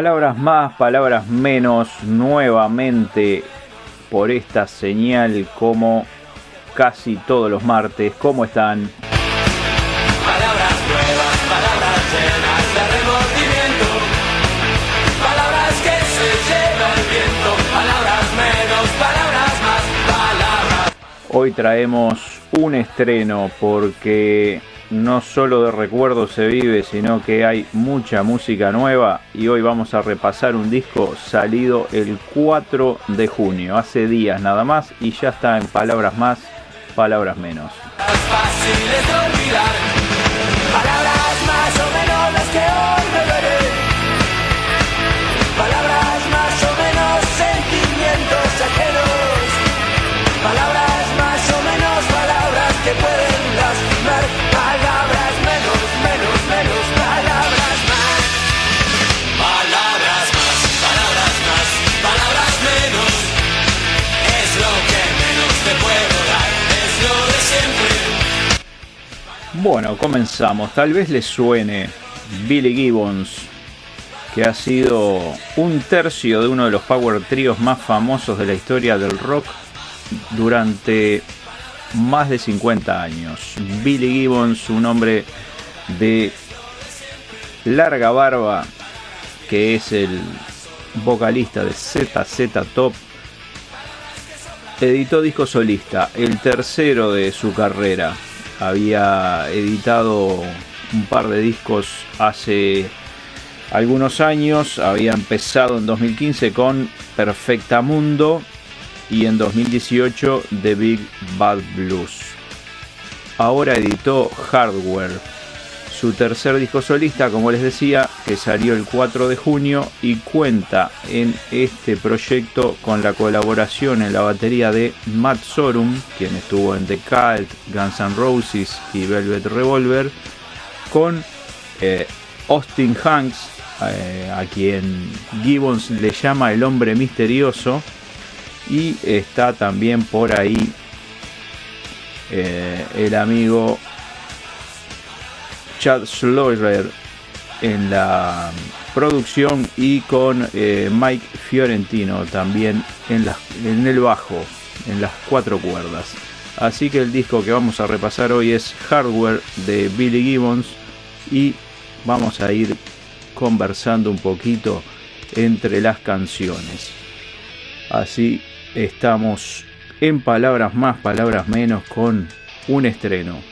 Palabras más, palabras menos, nuevamente por esta señal como casi todos los martes. ¿Cómo están? Palabras nuevas, palabras llenas de remordimiento. Palabras que se lleva el viento. Palabras menos, palabras más, palabras. Hoy traemos un estreno porque no solo de recuerdos se vive, sino que hay mucha música nueva y hoy vamos a repasar un disco salido el 4 de junio, hace días nada más y ya está en palabras más, palabras menos. Bueno, comenzamos. Tal vez les suene Billy Gibbons, que ha sido un tercio de uno de los power tríos más famosos de la historia del rock durante más de 50 años. Billy Gibbons, un hombre de larga barba, que es el vocalista de ZZ Top, editó disco solista, el tercero de su carrera. Había editado un par de discos hace algunos años, había empezado en 2015 con Perfecta Mundo y en 2018 The Big Bad Blues. Ahora editó Hardware, su tercer disco solista, como les decía, que salió el 4 de junio y cuenta en este proyecto con la colaboración en la batería de Matt Sorum, quien estuvo en The Cult, Guns N' Roses y Velvet Revolver, con eh, Austin Hanks, eh, a quien Gibbons le llama el hombre misterioso, y está también por ahí eh, el amigo Chad Schloyer en la producción y con eh, Mike Fiorentino también en el bajo, en las cuatro cuerdas. Así que el disco que vamos a repasar hoy es Hardware de Billy Gibbons y vamos a ir conversando un poquito entre las canciones. Así estamos en palabras más, palabras menos con un estreno.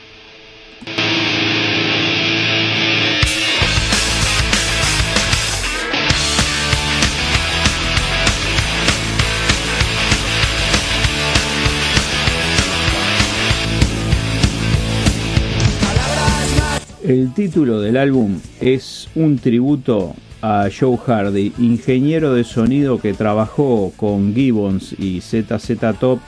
El título del álbum es un tributo a Joe Hardy, ingeniero de sonido que trabajó con Gibbons y ZZ Top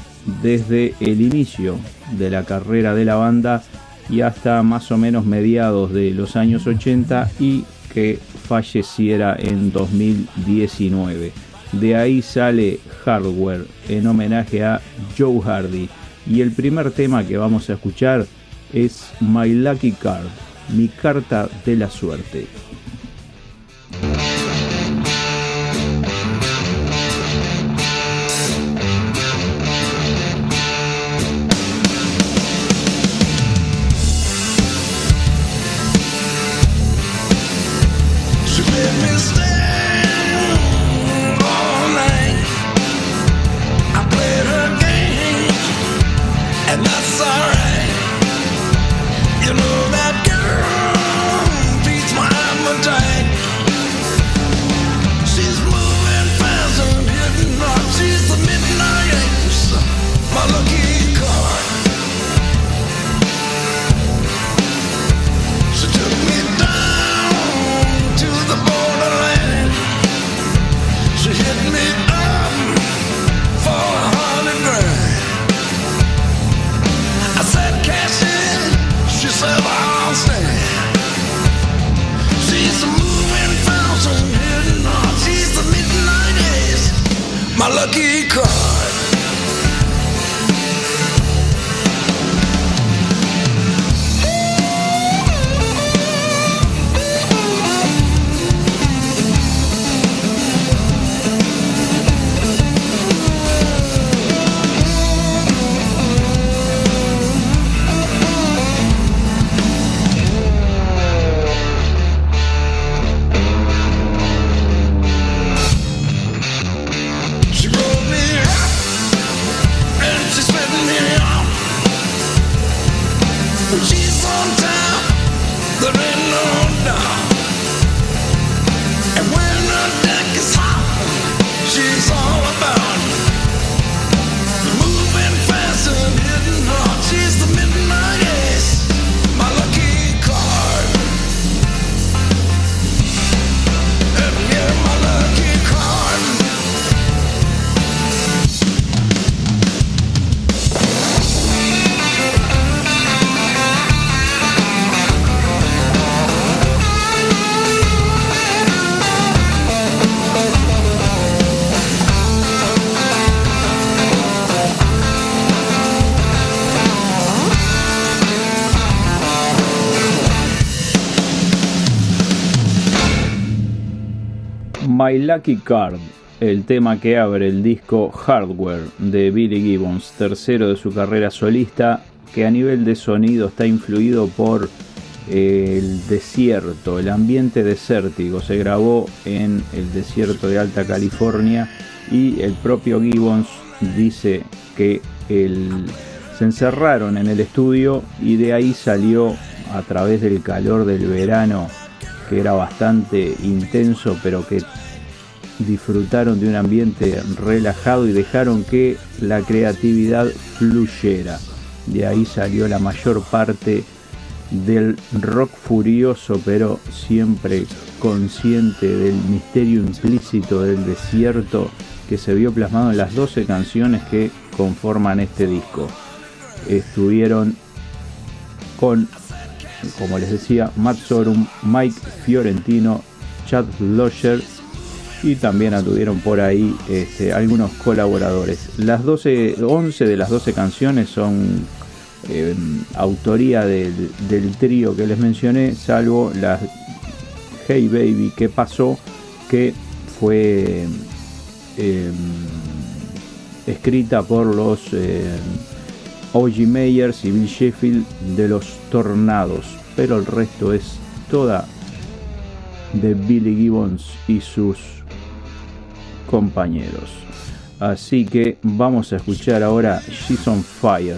desde el inicio de la carrera de la banda y hasta más o menos mediados de los años 80 y que falleciera en 2019. De ahí sale Hardware en homenaje a Joe Hardy y el primer tema que vamos a escuchar es My Lucky Card, mi carta de la suerte. Lucky card. My Lucky Card, el tema que abre el disco Hardware de Billy Gibbons, tercero de su carrera solista, que a nivel de sonido está influido por eh, el desierto, el ambiente desértico. Se grabó en el desierto de Alta California y el propio Gibbons dice que se encerraron en el estudio y de ahí salió a través del calor del verano que era bastante intenso pero que disfrutaron de un ambiente relajado y dejaron que la creatividad fluyera. De ahí salió la mayor parte del rock furioso, pero siempre consciente del misterio implícito del desierto que se vio plasmado en las 12 canciones que conforman este disco. Estuvieron con, como les decía, Matt Sorum, Mike Fiorentino, Chad Losher y también tuvieron por ahí este, algunos colaboradores. Las 12, 11 de las 12 canciones son eh, autoría del, trío que les mencioné, salvo la Hey Baby que pasó, que fue eh, escrita por los eh, O.G. Meyers y Bill Sheffield de los Tornados, pero el resto es toda de Billy Gibbons y sus compañeros. Así que vamos a escuchar ahora She's on Fire,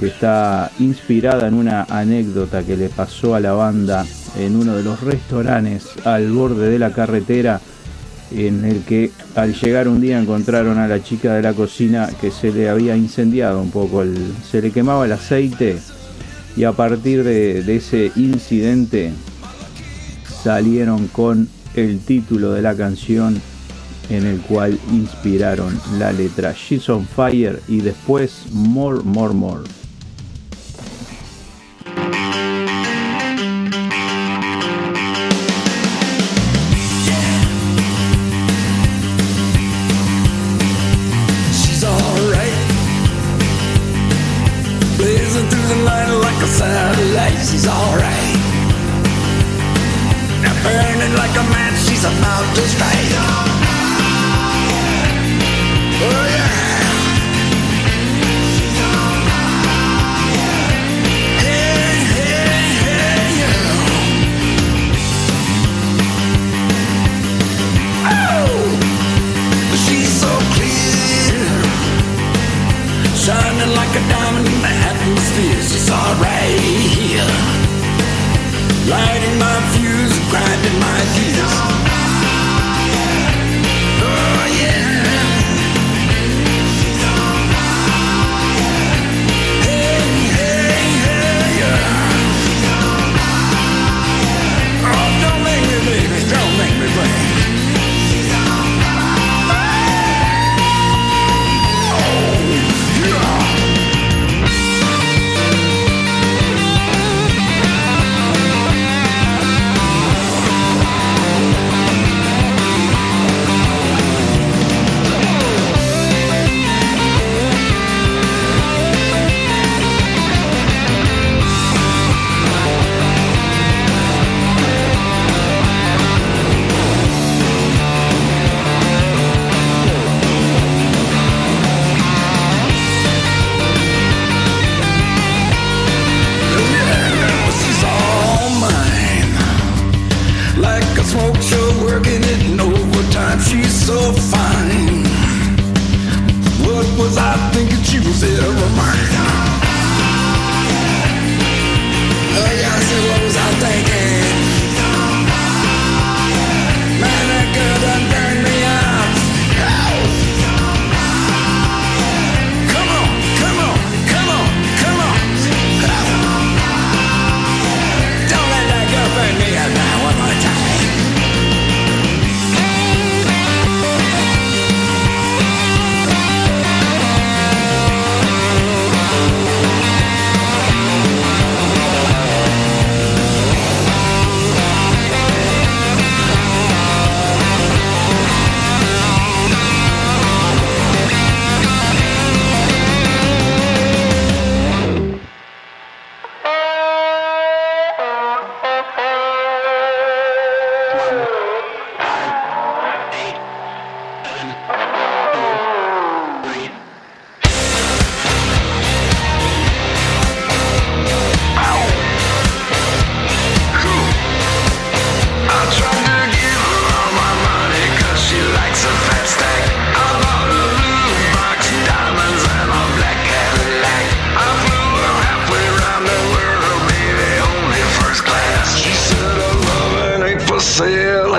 que está inspirada en una anécdota que le pasó a la banda en uno de los restaurantes al borde de la carretera en el que al llegar un día encontraron a la chica de la cocina que se le había incendiado un poco, el, se le quemaba el aceite y a partir de, de ese incidente salieron con el título de la canción en el cual inspiraron la letra She's on Fire y después More, More, More.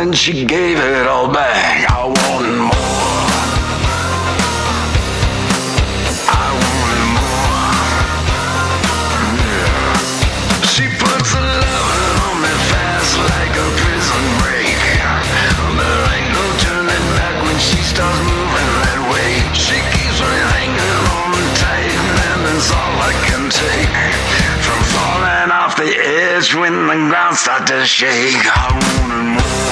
And she gave it all back. I wanted more. I wanted more. Yeah. She puts a loving on me fast like a prison break. There ain't no turning back when she starts moving that way. She keeps me hanging on tight, and that's all I can take. From falling off the edge when the ground starts to shake. I wanted more.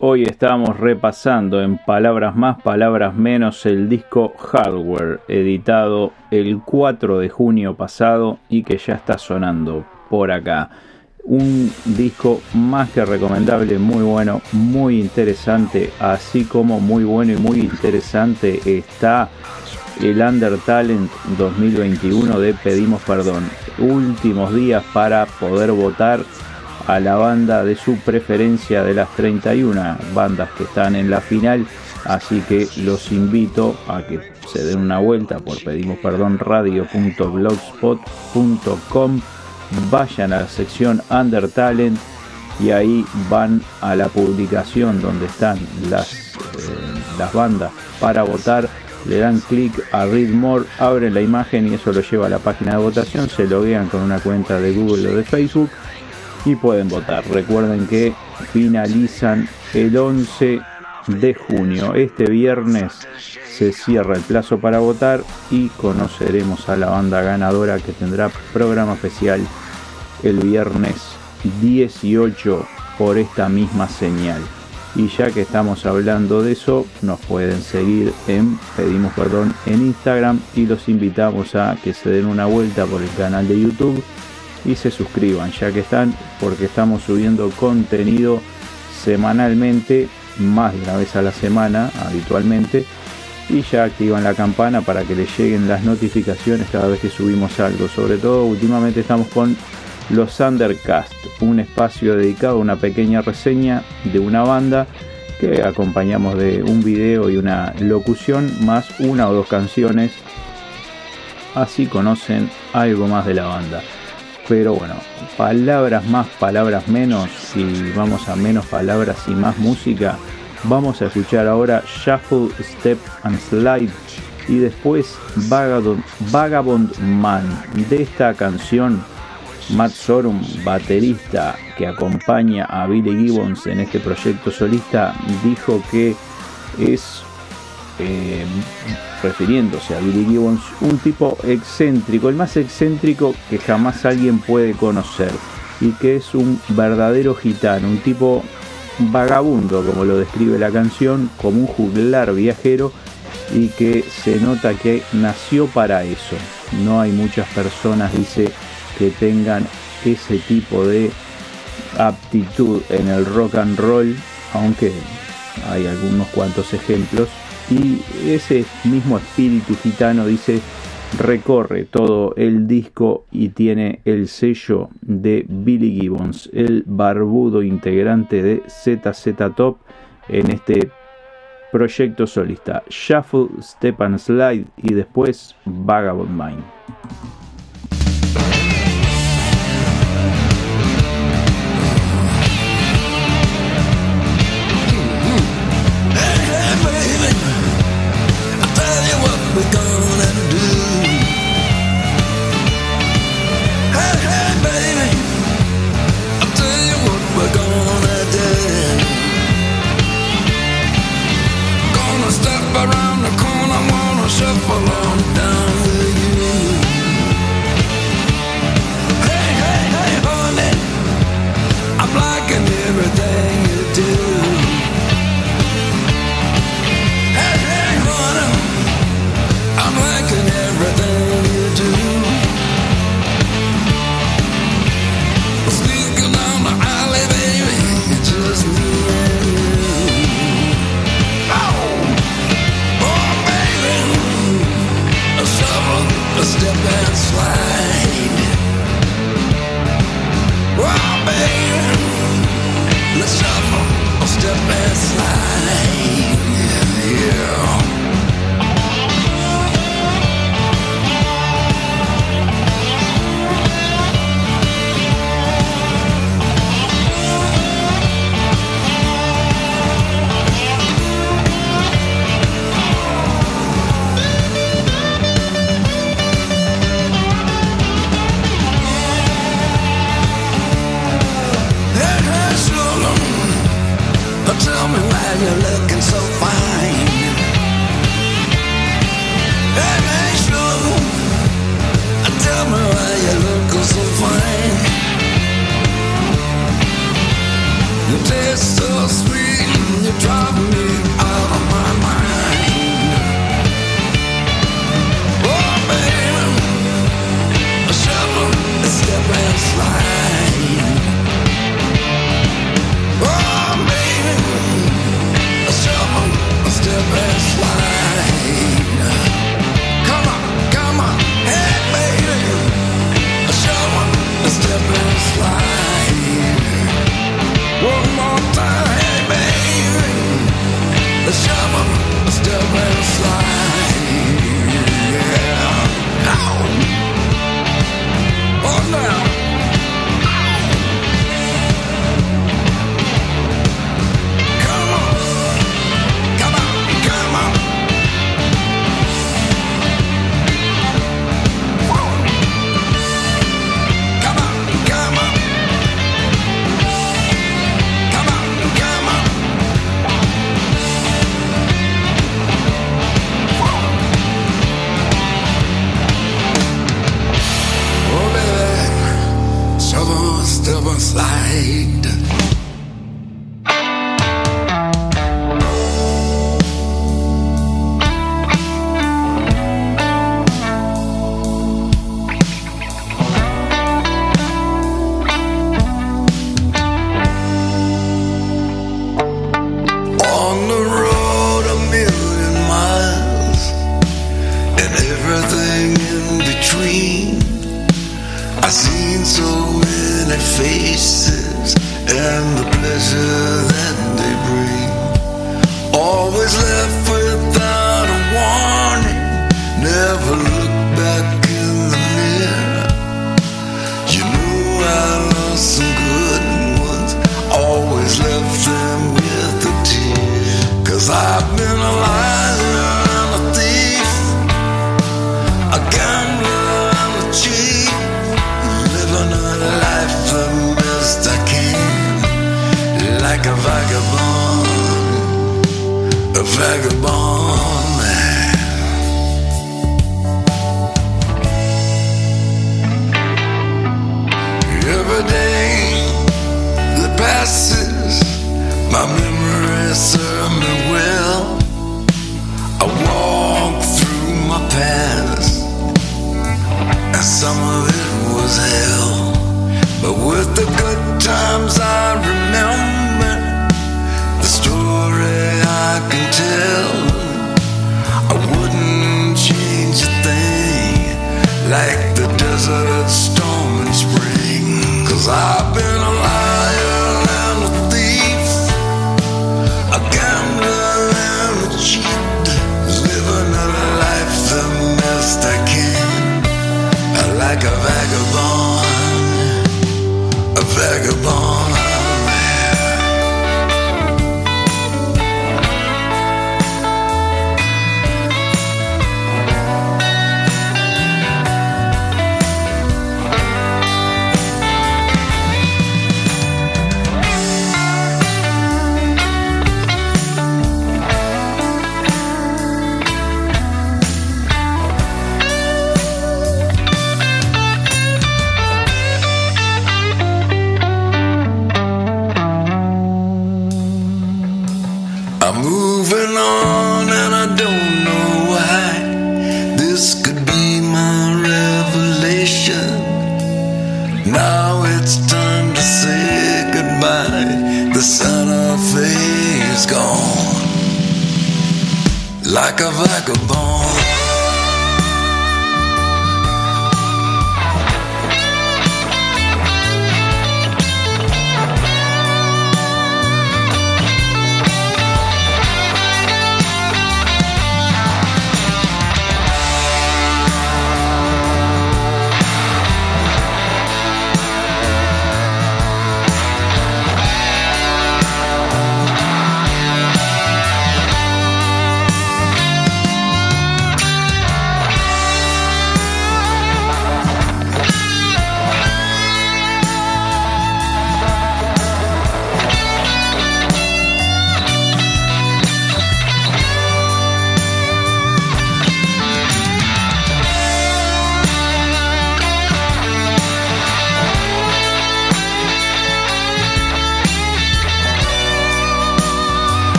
Hoy estamos repasando en palabras más, palabras menos el disco Hardware, editado el 4 de junio pasado y que ya está sonando por acá. Un disco más que recomendable, muy bueno, muy interesante, así como muy bueno y muy interesante está el Under Talent 2021 de Pedimos Perdón. Últimos días para poder votar a la banda de su preferencia de las 31 bandas que están en la final. Así que los invito a que se den una vuelta por pedimos perdón radio.blogspot.com. Vayan a la sección Under Talent y ahí van a la publicación donde están las, eh, las bandas para votar. Le dan clic a Read More, abren la imagen y eso lo lleva a la página de votación. Se loguean con una cuenta de Google o de Facebook y pueden votar. Recuerden que finalizan el 11 de junio. Este viernes se cierra el plazo para votar y conoceremos a la banda ganadora que tendrá programa especial el viernes 18 por esta misma señal. Y ya que estamos hablando de eso, nos pueden seguir en Pedimos Perdón en Instagram y los invitamos a que se den una vuelta por el canal de YouTube y se suscriban ya que están porque estamos subiendo contenido semanalmente más de una vez a la semana habitualmente y ya activan la campana para que les lleguen las notificaciones cada vez que subimos algo. Sobre todo últimamente estamos con los Undercast un espacio dedicado a una pequeña reseña de una banda que acompañamos de un video y una locución más una o dos canciones. Así conocen algo más de la banda pero bueno, palabras más, palabras menos, y vamos a menos palabras y más música. Vamos a escuchar ahora Shuffle, Step and Slide y después Vagabond, Vagabond Man. De esta canción, Matt Sorum, baterista que acompaña a Billy Gibbons en este proyecto solista, dijo que es eh, refiriéndose a Billy Gibbons, un tipo excéntrico, el más excéntrico que jamás alguien puede conocer, y que es un verdadero gitano, un tipo vagabundo, como lo describe la canción, como un juglar viajero, y que se nota que nació para eso. No hay muchas personas, dice, que tengan ese tipo de aptitud en el rock and roll, aunque hay algunos cuantos ejemplos y ese mismo espíritu gitano dice recorre todo el disco y tiene el sello de Billy Gibbons, el barbudo integrante de ZZ Top en este proyecto solista Shuffle, Step and Slide y después Vagabond Mind.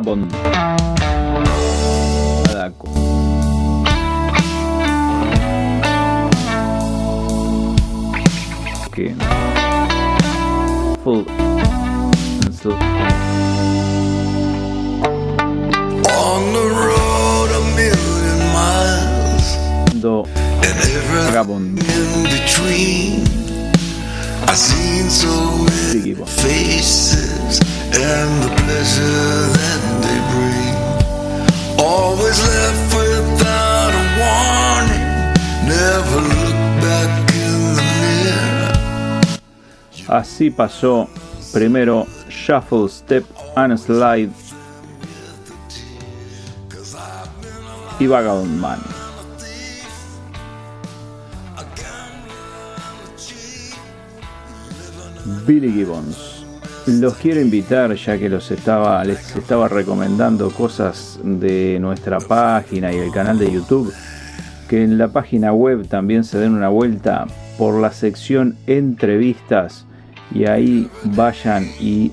Vagabond. Así pasó primero Shuffle, Step and Slide y Vagabond Man. Billy Gibbons. Los quiero invitar, ya que los estaba, les estaba recomendando cosas de nuestra página y el canal de YouTube, que en la página web también se den una vuelta por la sección entrevistas y ahí vayan y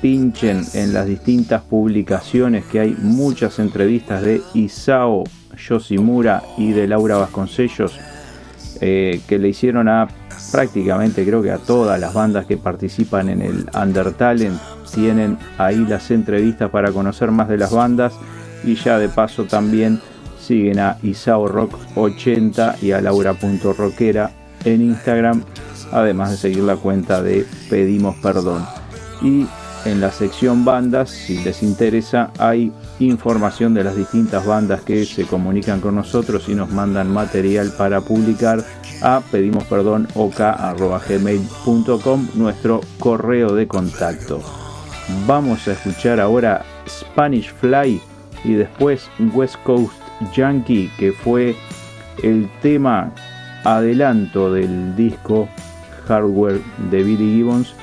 pinchen en las distintas publicaciones que hay muchas entrevistas de Isao Yoshimura y de Laura Vasconcellos eh, que le hicieron a prácticamente creo que a todas las bandas que participan en el Undertalent tienen ahí las entrevistas para conocer más de las bandas y ya de paso también siguen a Isao Rock 80 y a Laura.rockera en Instagram además de seguir la cuenta de Pedimos Perdón y en la sección bandas si les interesa hay información de las distintas bandas que se comunican con nosotros y nos mandan material para publicar a pedimos nuestro correo de contacto. Vamos a escuchar ahora Spanish Fly y después West Coast Yankee que fue el tema adelanto del disco Hardware de Billy Gibbons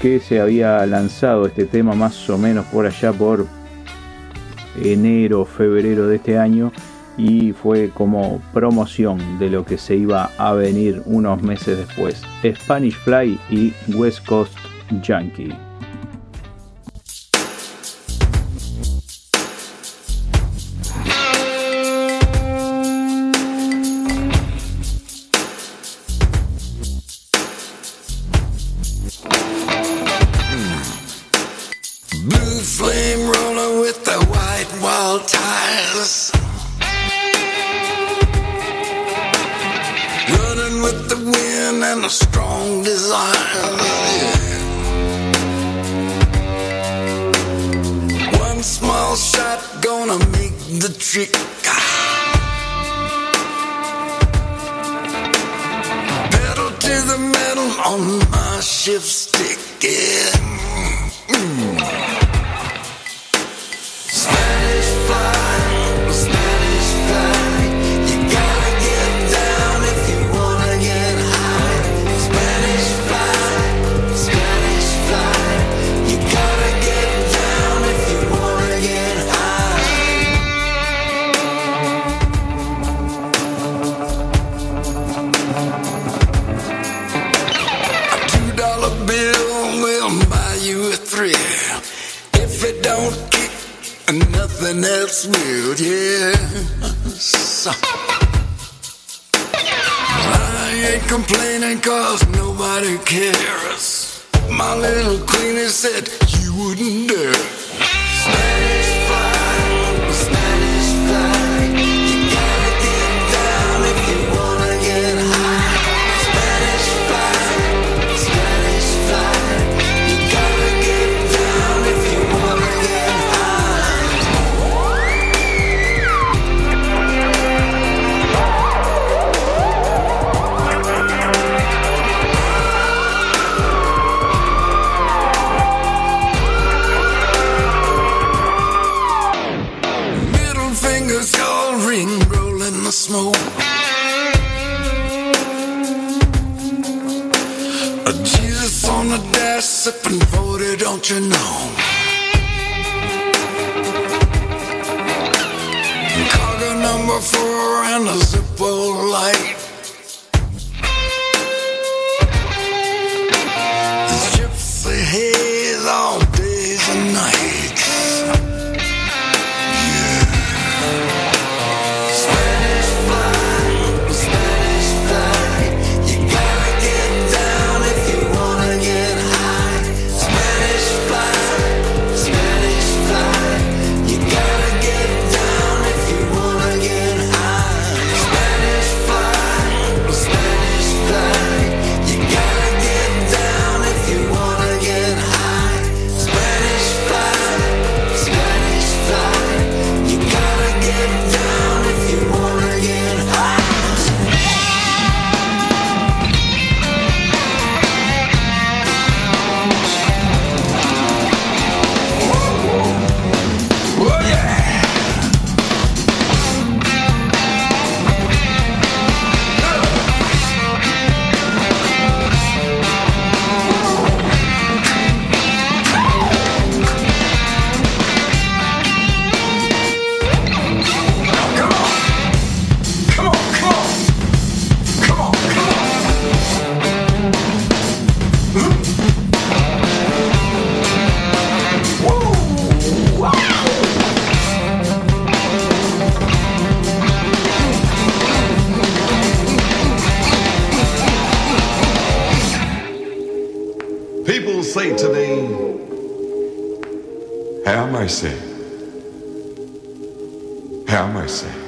que se había lanzado este tema más o menos por allá por enero, febrero de este año y fue como promoción de lo que se iba a venir unos meses después. Spanish Fly y West Coast Yankee. the metal on my shift stick. Yeah. Mm. something that's weird, yeah. I ain't complaining cause nobody cares. My little queenie said you wouldn't dare. don't? Cargo number four and a zippo light. Calma, Marcelo.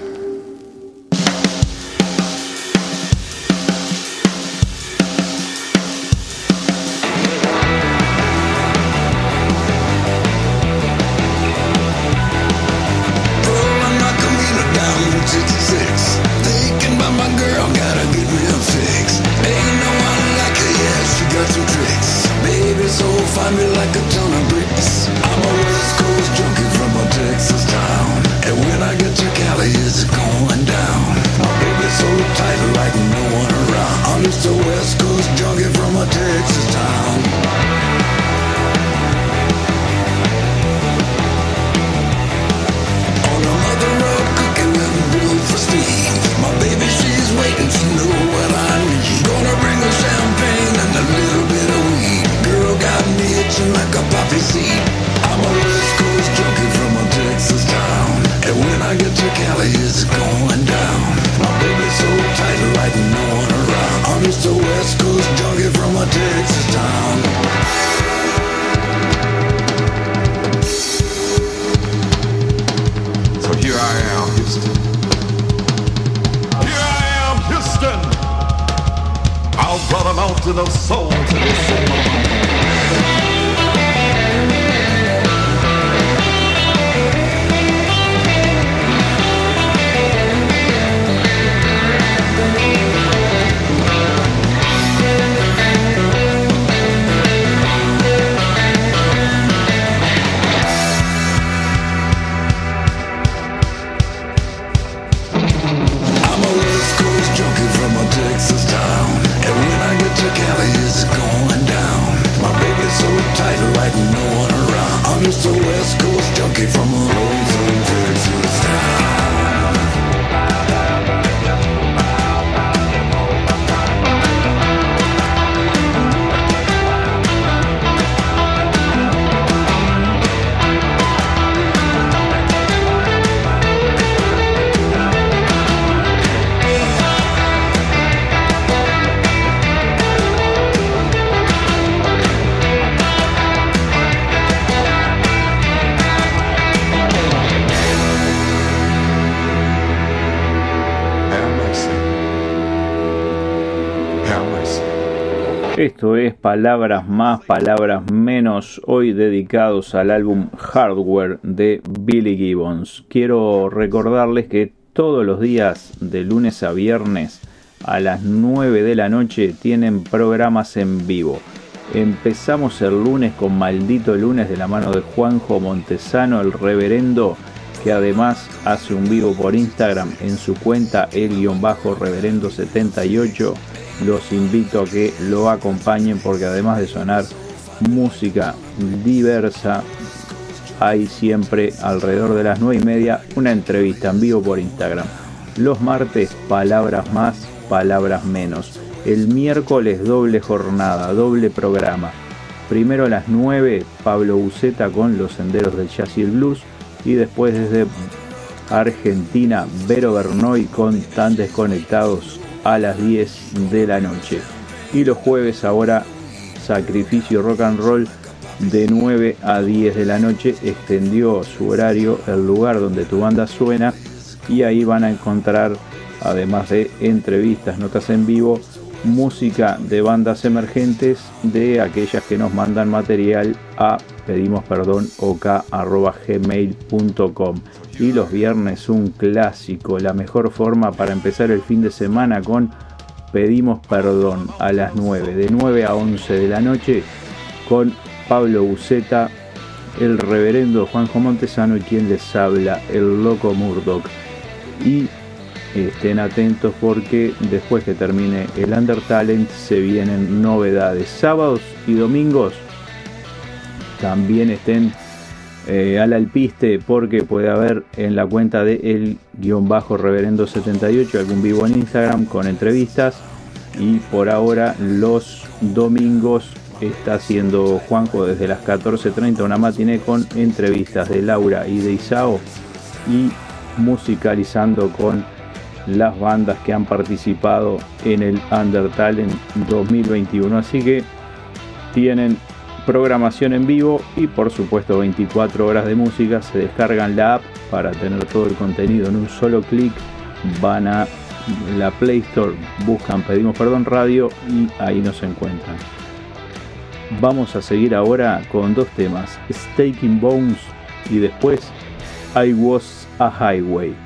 Esto es palabras más, palabras menos, hoy dedicados al álbum Hardware de Billy Gibbons. Quiero recordarles que todos los días, de lunes a viernes, a las 9 de la noche, tienen programas en vivo. Empezamos el lunes con Maldito Lunes de la mano de Juanjo Montesano, el reverendo, que además hace un vivo por Instagram en su cuenta el-reverendo78. Los invito a que lo acompañen porque además de sonar música diversa, hay siempre alrededor de las 9 y media una entrevista en vivo por Instagram. Los martes, palabras más, palabras menos. El miércoles, doble jornada, doble programa. Primero a las 9, Pablo Buceta con Los Senderos del Jazz y el Blues. Y después desde Argentina, Vero Bernoy con Tan Desconectados a las 10 de la noche. Y los jueves ahora, Sacrificio Rock and Roll de 9 a 10 de la noche. Extendió su horario, el lugar donde tu banda suena. Y ahí van a encontrar, además de entrevistas, notas en vivo, música de bandas emergentes de aquellas que nos mandan material a pedimos perdón gmail.com y los viernes un clásico la mejor forma para empezar el fin de semana con pedimos perdón a las 9 de 9 a 11 de la noche con Pablo Buceta el reverendo Juanjo Montesano y quien les habla el loco Murdoch y estén atentos porque después que termine el Under Talent se vienen novedades. Sábados y domingos también estén eh, al alpiste porque puede haber en la cuenta de el guion bajo reverendo 78 algún vivo en Instagram con entrevistas y por ahora los domingos está haciendo Juanjo desde las 14.30 una matiné con entrevistas de Laura y de Isao y musicalizando con las bandas que han participado en el Undertalent 2021. Así que tienen programación en vivo y por supuesto 24 horas de música. Se descargan la app para tener todo el contenido en un solo clic. Van a la Play Store, buscan Pedimos Perdón Radio y ahí nos encuentran. Vamos a seguir ahora con dos temas, Staking Bones y después I Was a Highway.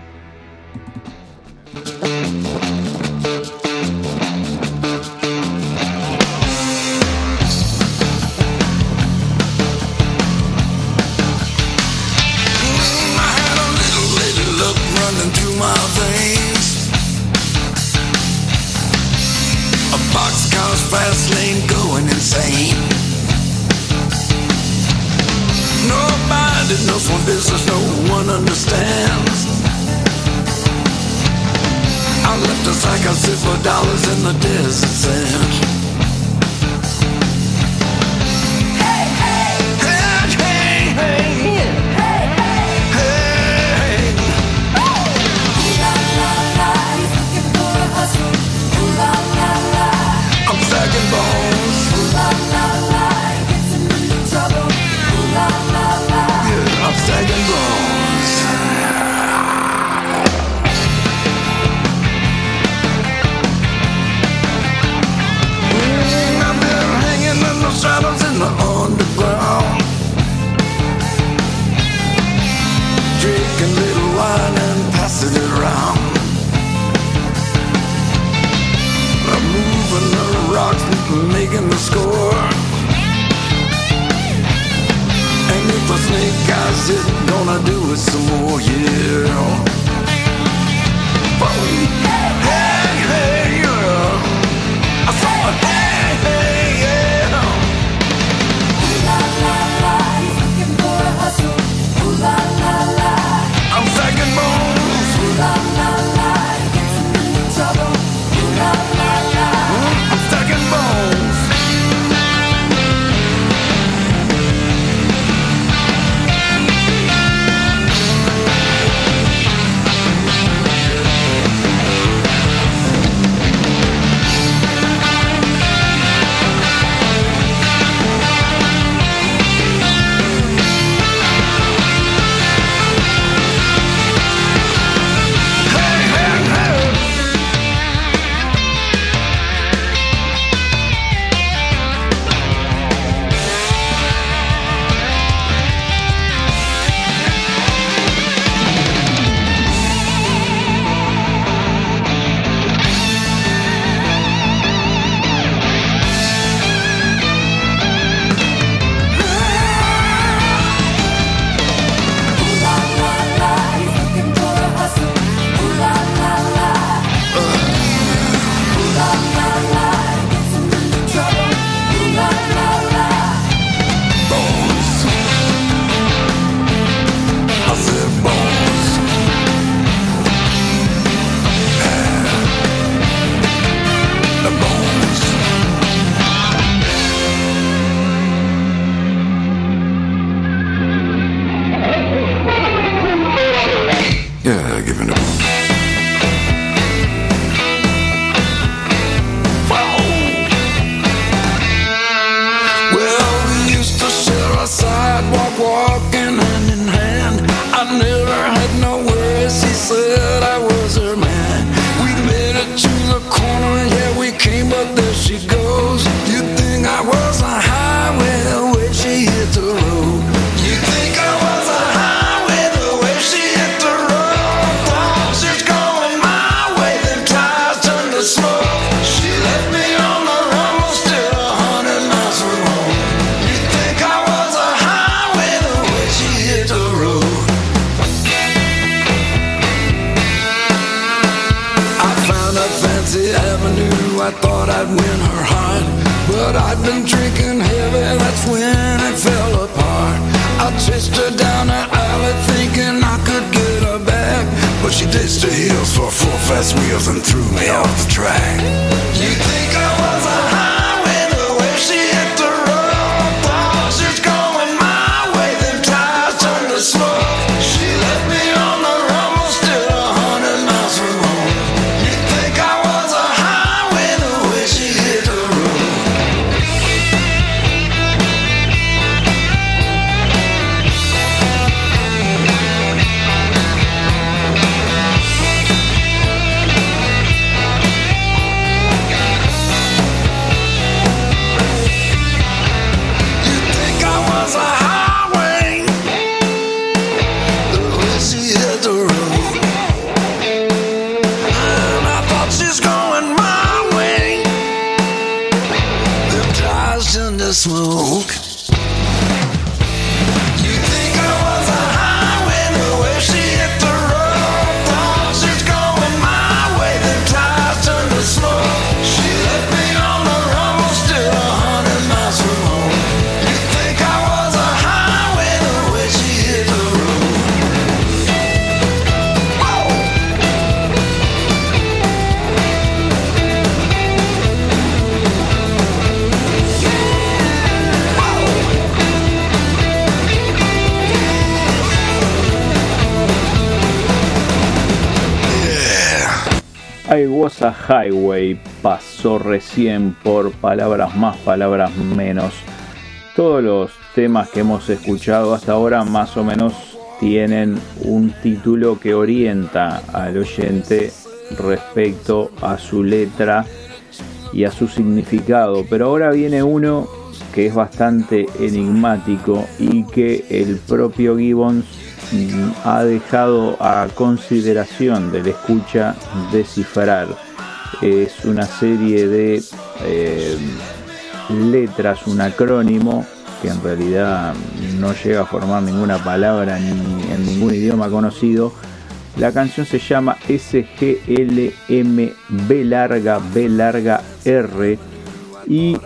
sun. fast wheels and threw me off the track. Highway pasó recién por palabras más, palabras menos. Todos los temas que hemos escuchado hasta ahora más o menos tienen un título que orienta al oyente respecto a su letra y a su significado. Pero ahora viene uno que es bastante enigmático y que el propio Gibbons Mm, ha dejado a consideración del escucha descifrar. Es una serie de eh, letras, un acrónimo que en realidad no llega a formar ninguna palabra ni en ningún idioma conocido. La canción se llama SGLMB larga B larga R y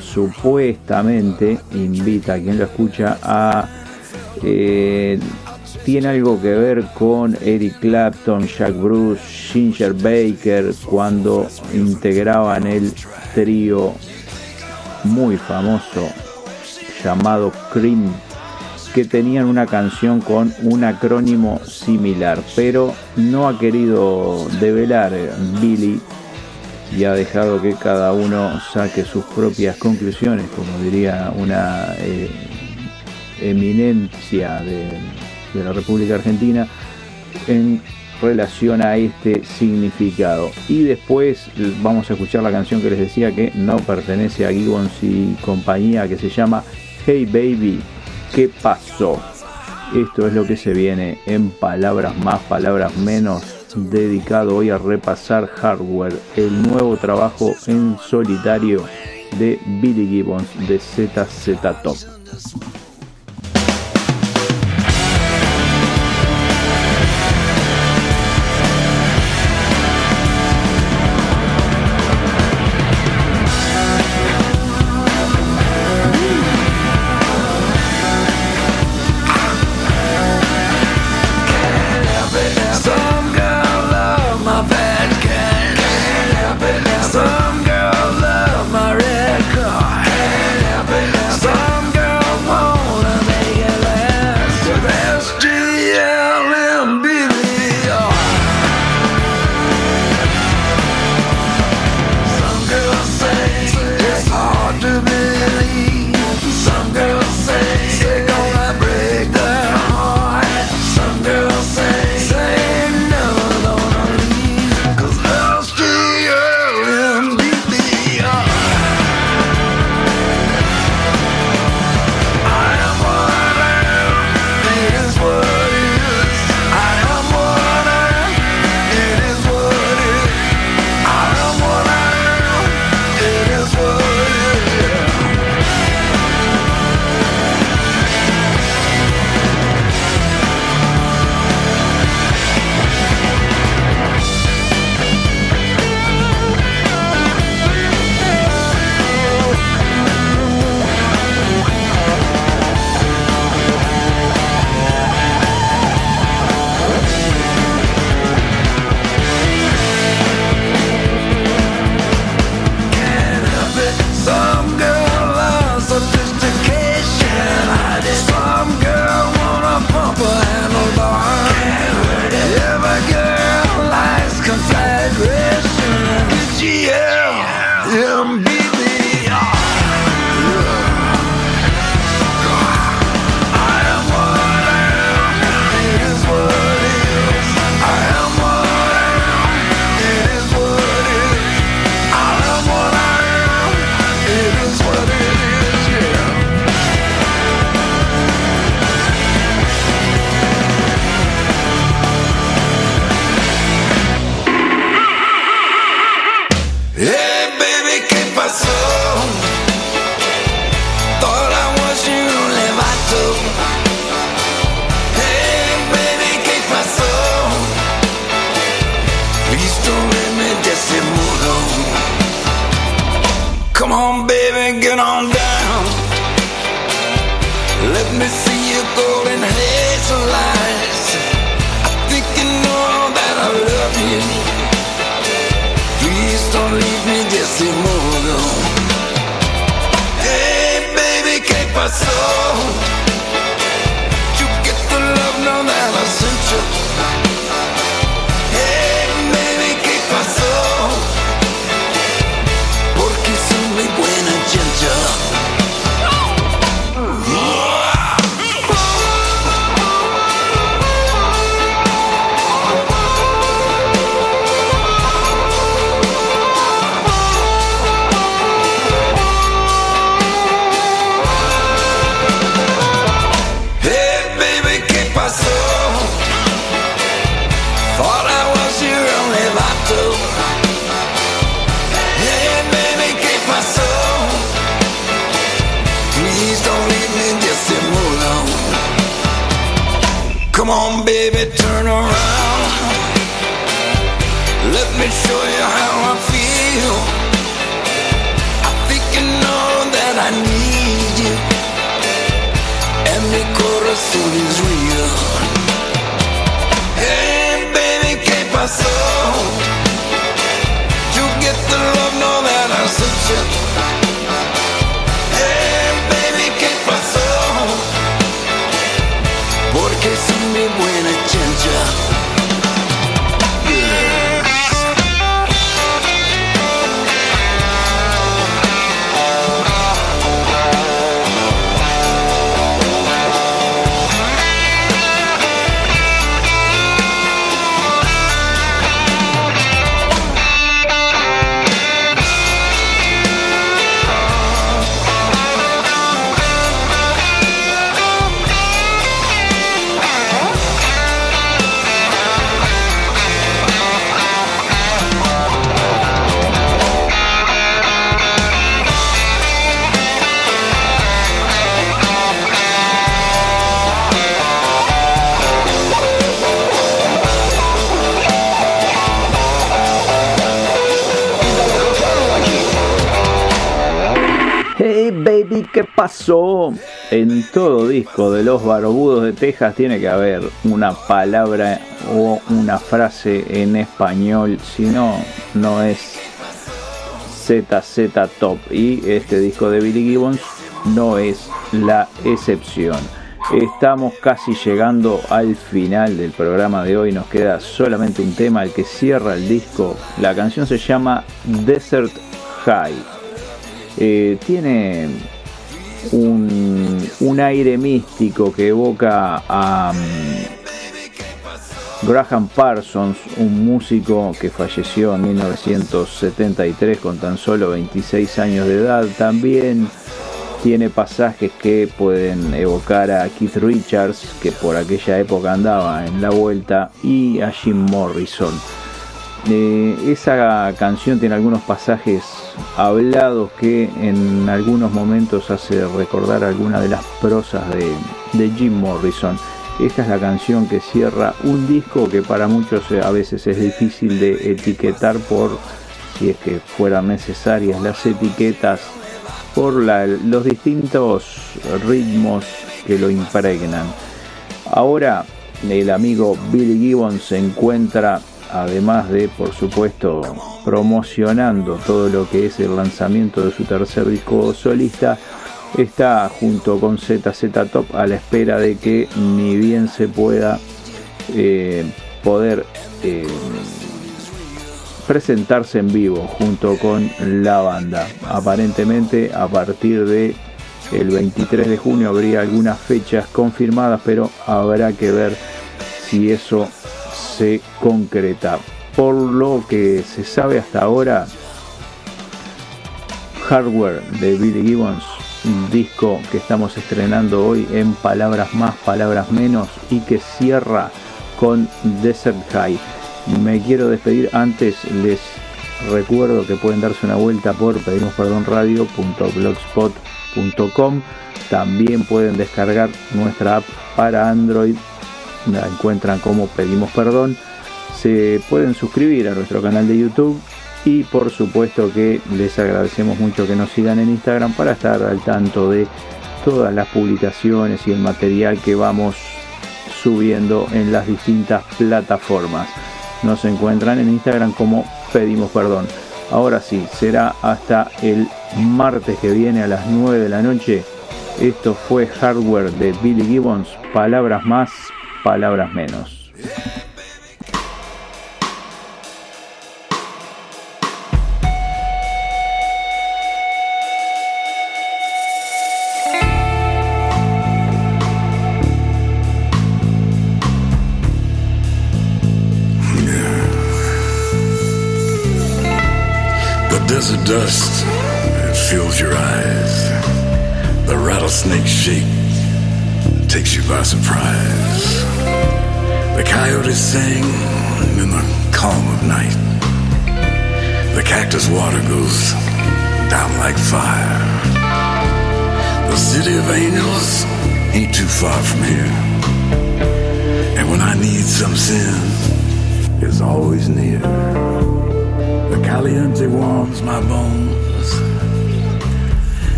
supuestamente invita a quien lo escucha a eh, tiene algo que ver con Eric Clapton, Jack Bruce, Ginger Baker cuando integraban el trío muy famoso llamado Cream que tenían una canción con un acrónimo similar, pero no ha querido develar Billy y ha dejado que cada uno saque sus propias conclusiones, como diría una eh, eminencia de, de la República Argentina, en relación a este significado. Y después vamos a escuchar la canción que les decía que no pertenece a Gibbons y compañía, que se llama Hey Baby, ¿qué pasó? Esto es lo que se viene en palabras más, palabras menos, dedicado hoy a repasar Hardware, el nuevo trabajo en solitario de Billy Gibbons de ZZ Top. Me see your golden hazel eyes. I think you know that I love you. Please don't leave me. Hey, baby, ¿qué pasó? You get the love now that I sent you. You. ¿Qué pasó? En todo disco de los barbudos de Texas tiene que haber una palabra o una frase en español, si no, no es ZZ Top. Y este disco de Billy Gibbons no es la excepción. Estamos casi llegando al final del programa de hoy. Nos queda solamente un tema, el que cierra el disco. La canción se llama Desert High. Eh, tiene un, un aire místico que evoca a mm, Graham Parsons, un músico que falleció en 1973 con tan solo 26 años de edad. También tiene pasajes que pueden evocar a Keith Richards, que por aquella época andaba en la vuelta, y a Jim Morrison. Eh, esa canción tiene algunos pasajes hablados que en algunos momentos hace recordar alguna de las prosas de, Jim Morrison. Esta es la canción que cierra un disco que para muchos eh, a veces es difícil de etiquetar por si es que fueran necesarias las etiquetas por los distintos ritmos que lo impregnan. Ahora el amigo Billy Gibbons se encuentra, además de por supuesto promocionando todo lo que es el lanzamiento de su tercer disco solista, está junto con ZZ Top a la espera de que ni bien se pueda eh, poder eh, presentarse en vivo junto con la banda. Aparentemente a partir de el 23 de junio habría algunas fechas confirmadas, pero habrá que ver si eso se concreta. Por lo que se sabe hasta ahora, Hardware de Billy Gibbons, un disco que estamos estrenando hoy en palabras más, palabras menos y que cierra con Desert High. Me quiero despedir antes, les recuerdo que pueden darse una vuelta por pedimosperdonradio.blogspot.com. También pueden descargar nuestra app para Android, la encuentran como Pedimos Perdón. Se pueden suscribir a nuestro canal de YouTube y por supuesto que les agradecemos mucho que nos sigan en Instagram para estar al tanto de todas las publicaciones y el material que vamos subiendo en las distintas plataformas. Nos encuentran en Instagram como Pedimos Perdón. Ahora sí, será hasta el martes que viene a las 9 de la noche. Esto fue Hardware de Billy Gibbons. Palabras más, palabras menos. Dust, it fills your eyes. The rattlesnake shake takes you by surprise. The coyotes sing in the calm of night. The cactus water goes down like fire. The city of angels ain't too far from here. And when I need some sin, it's always near. Caliente warms my bones,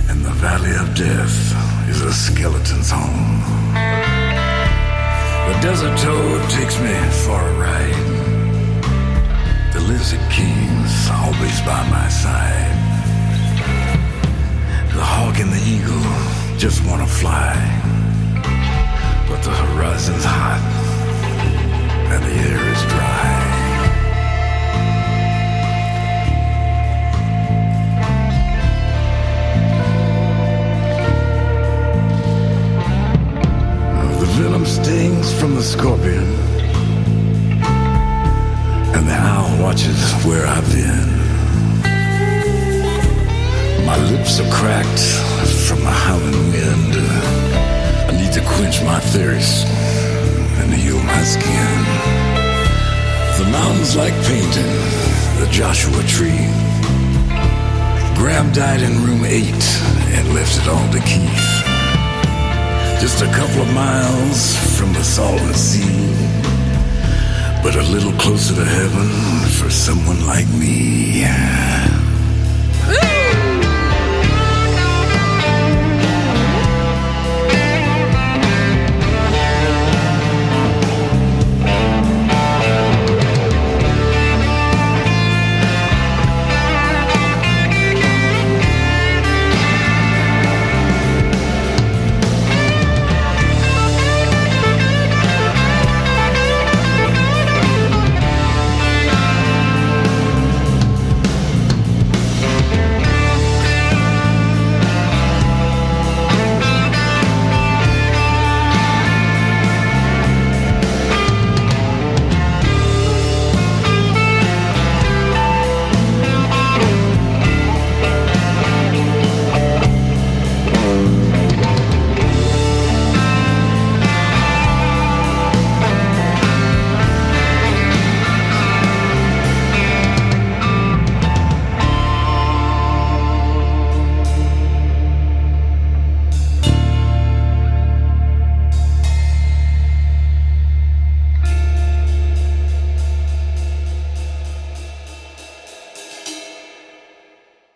and the valley of death is a skeleton's home. The desert toad takes me for a ride. The lizard king's always by my side. The hawk and the eagle just wanna fly. But the horizon's hot and the air is dry. Venom stings from the scorpion, and the owl watches where I've been. My lips are cracked from the howling wind. I need to quench my thirst and heal my skin. The mountain's like painting the Joshua tree. Graham died in room eight and left it all to Keith. Just a couple of miles from the salton sea, but a little closer to heaven for someone like me.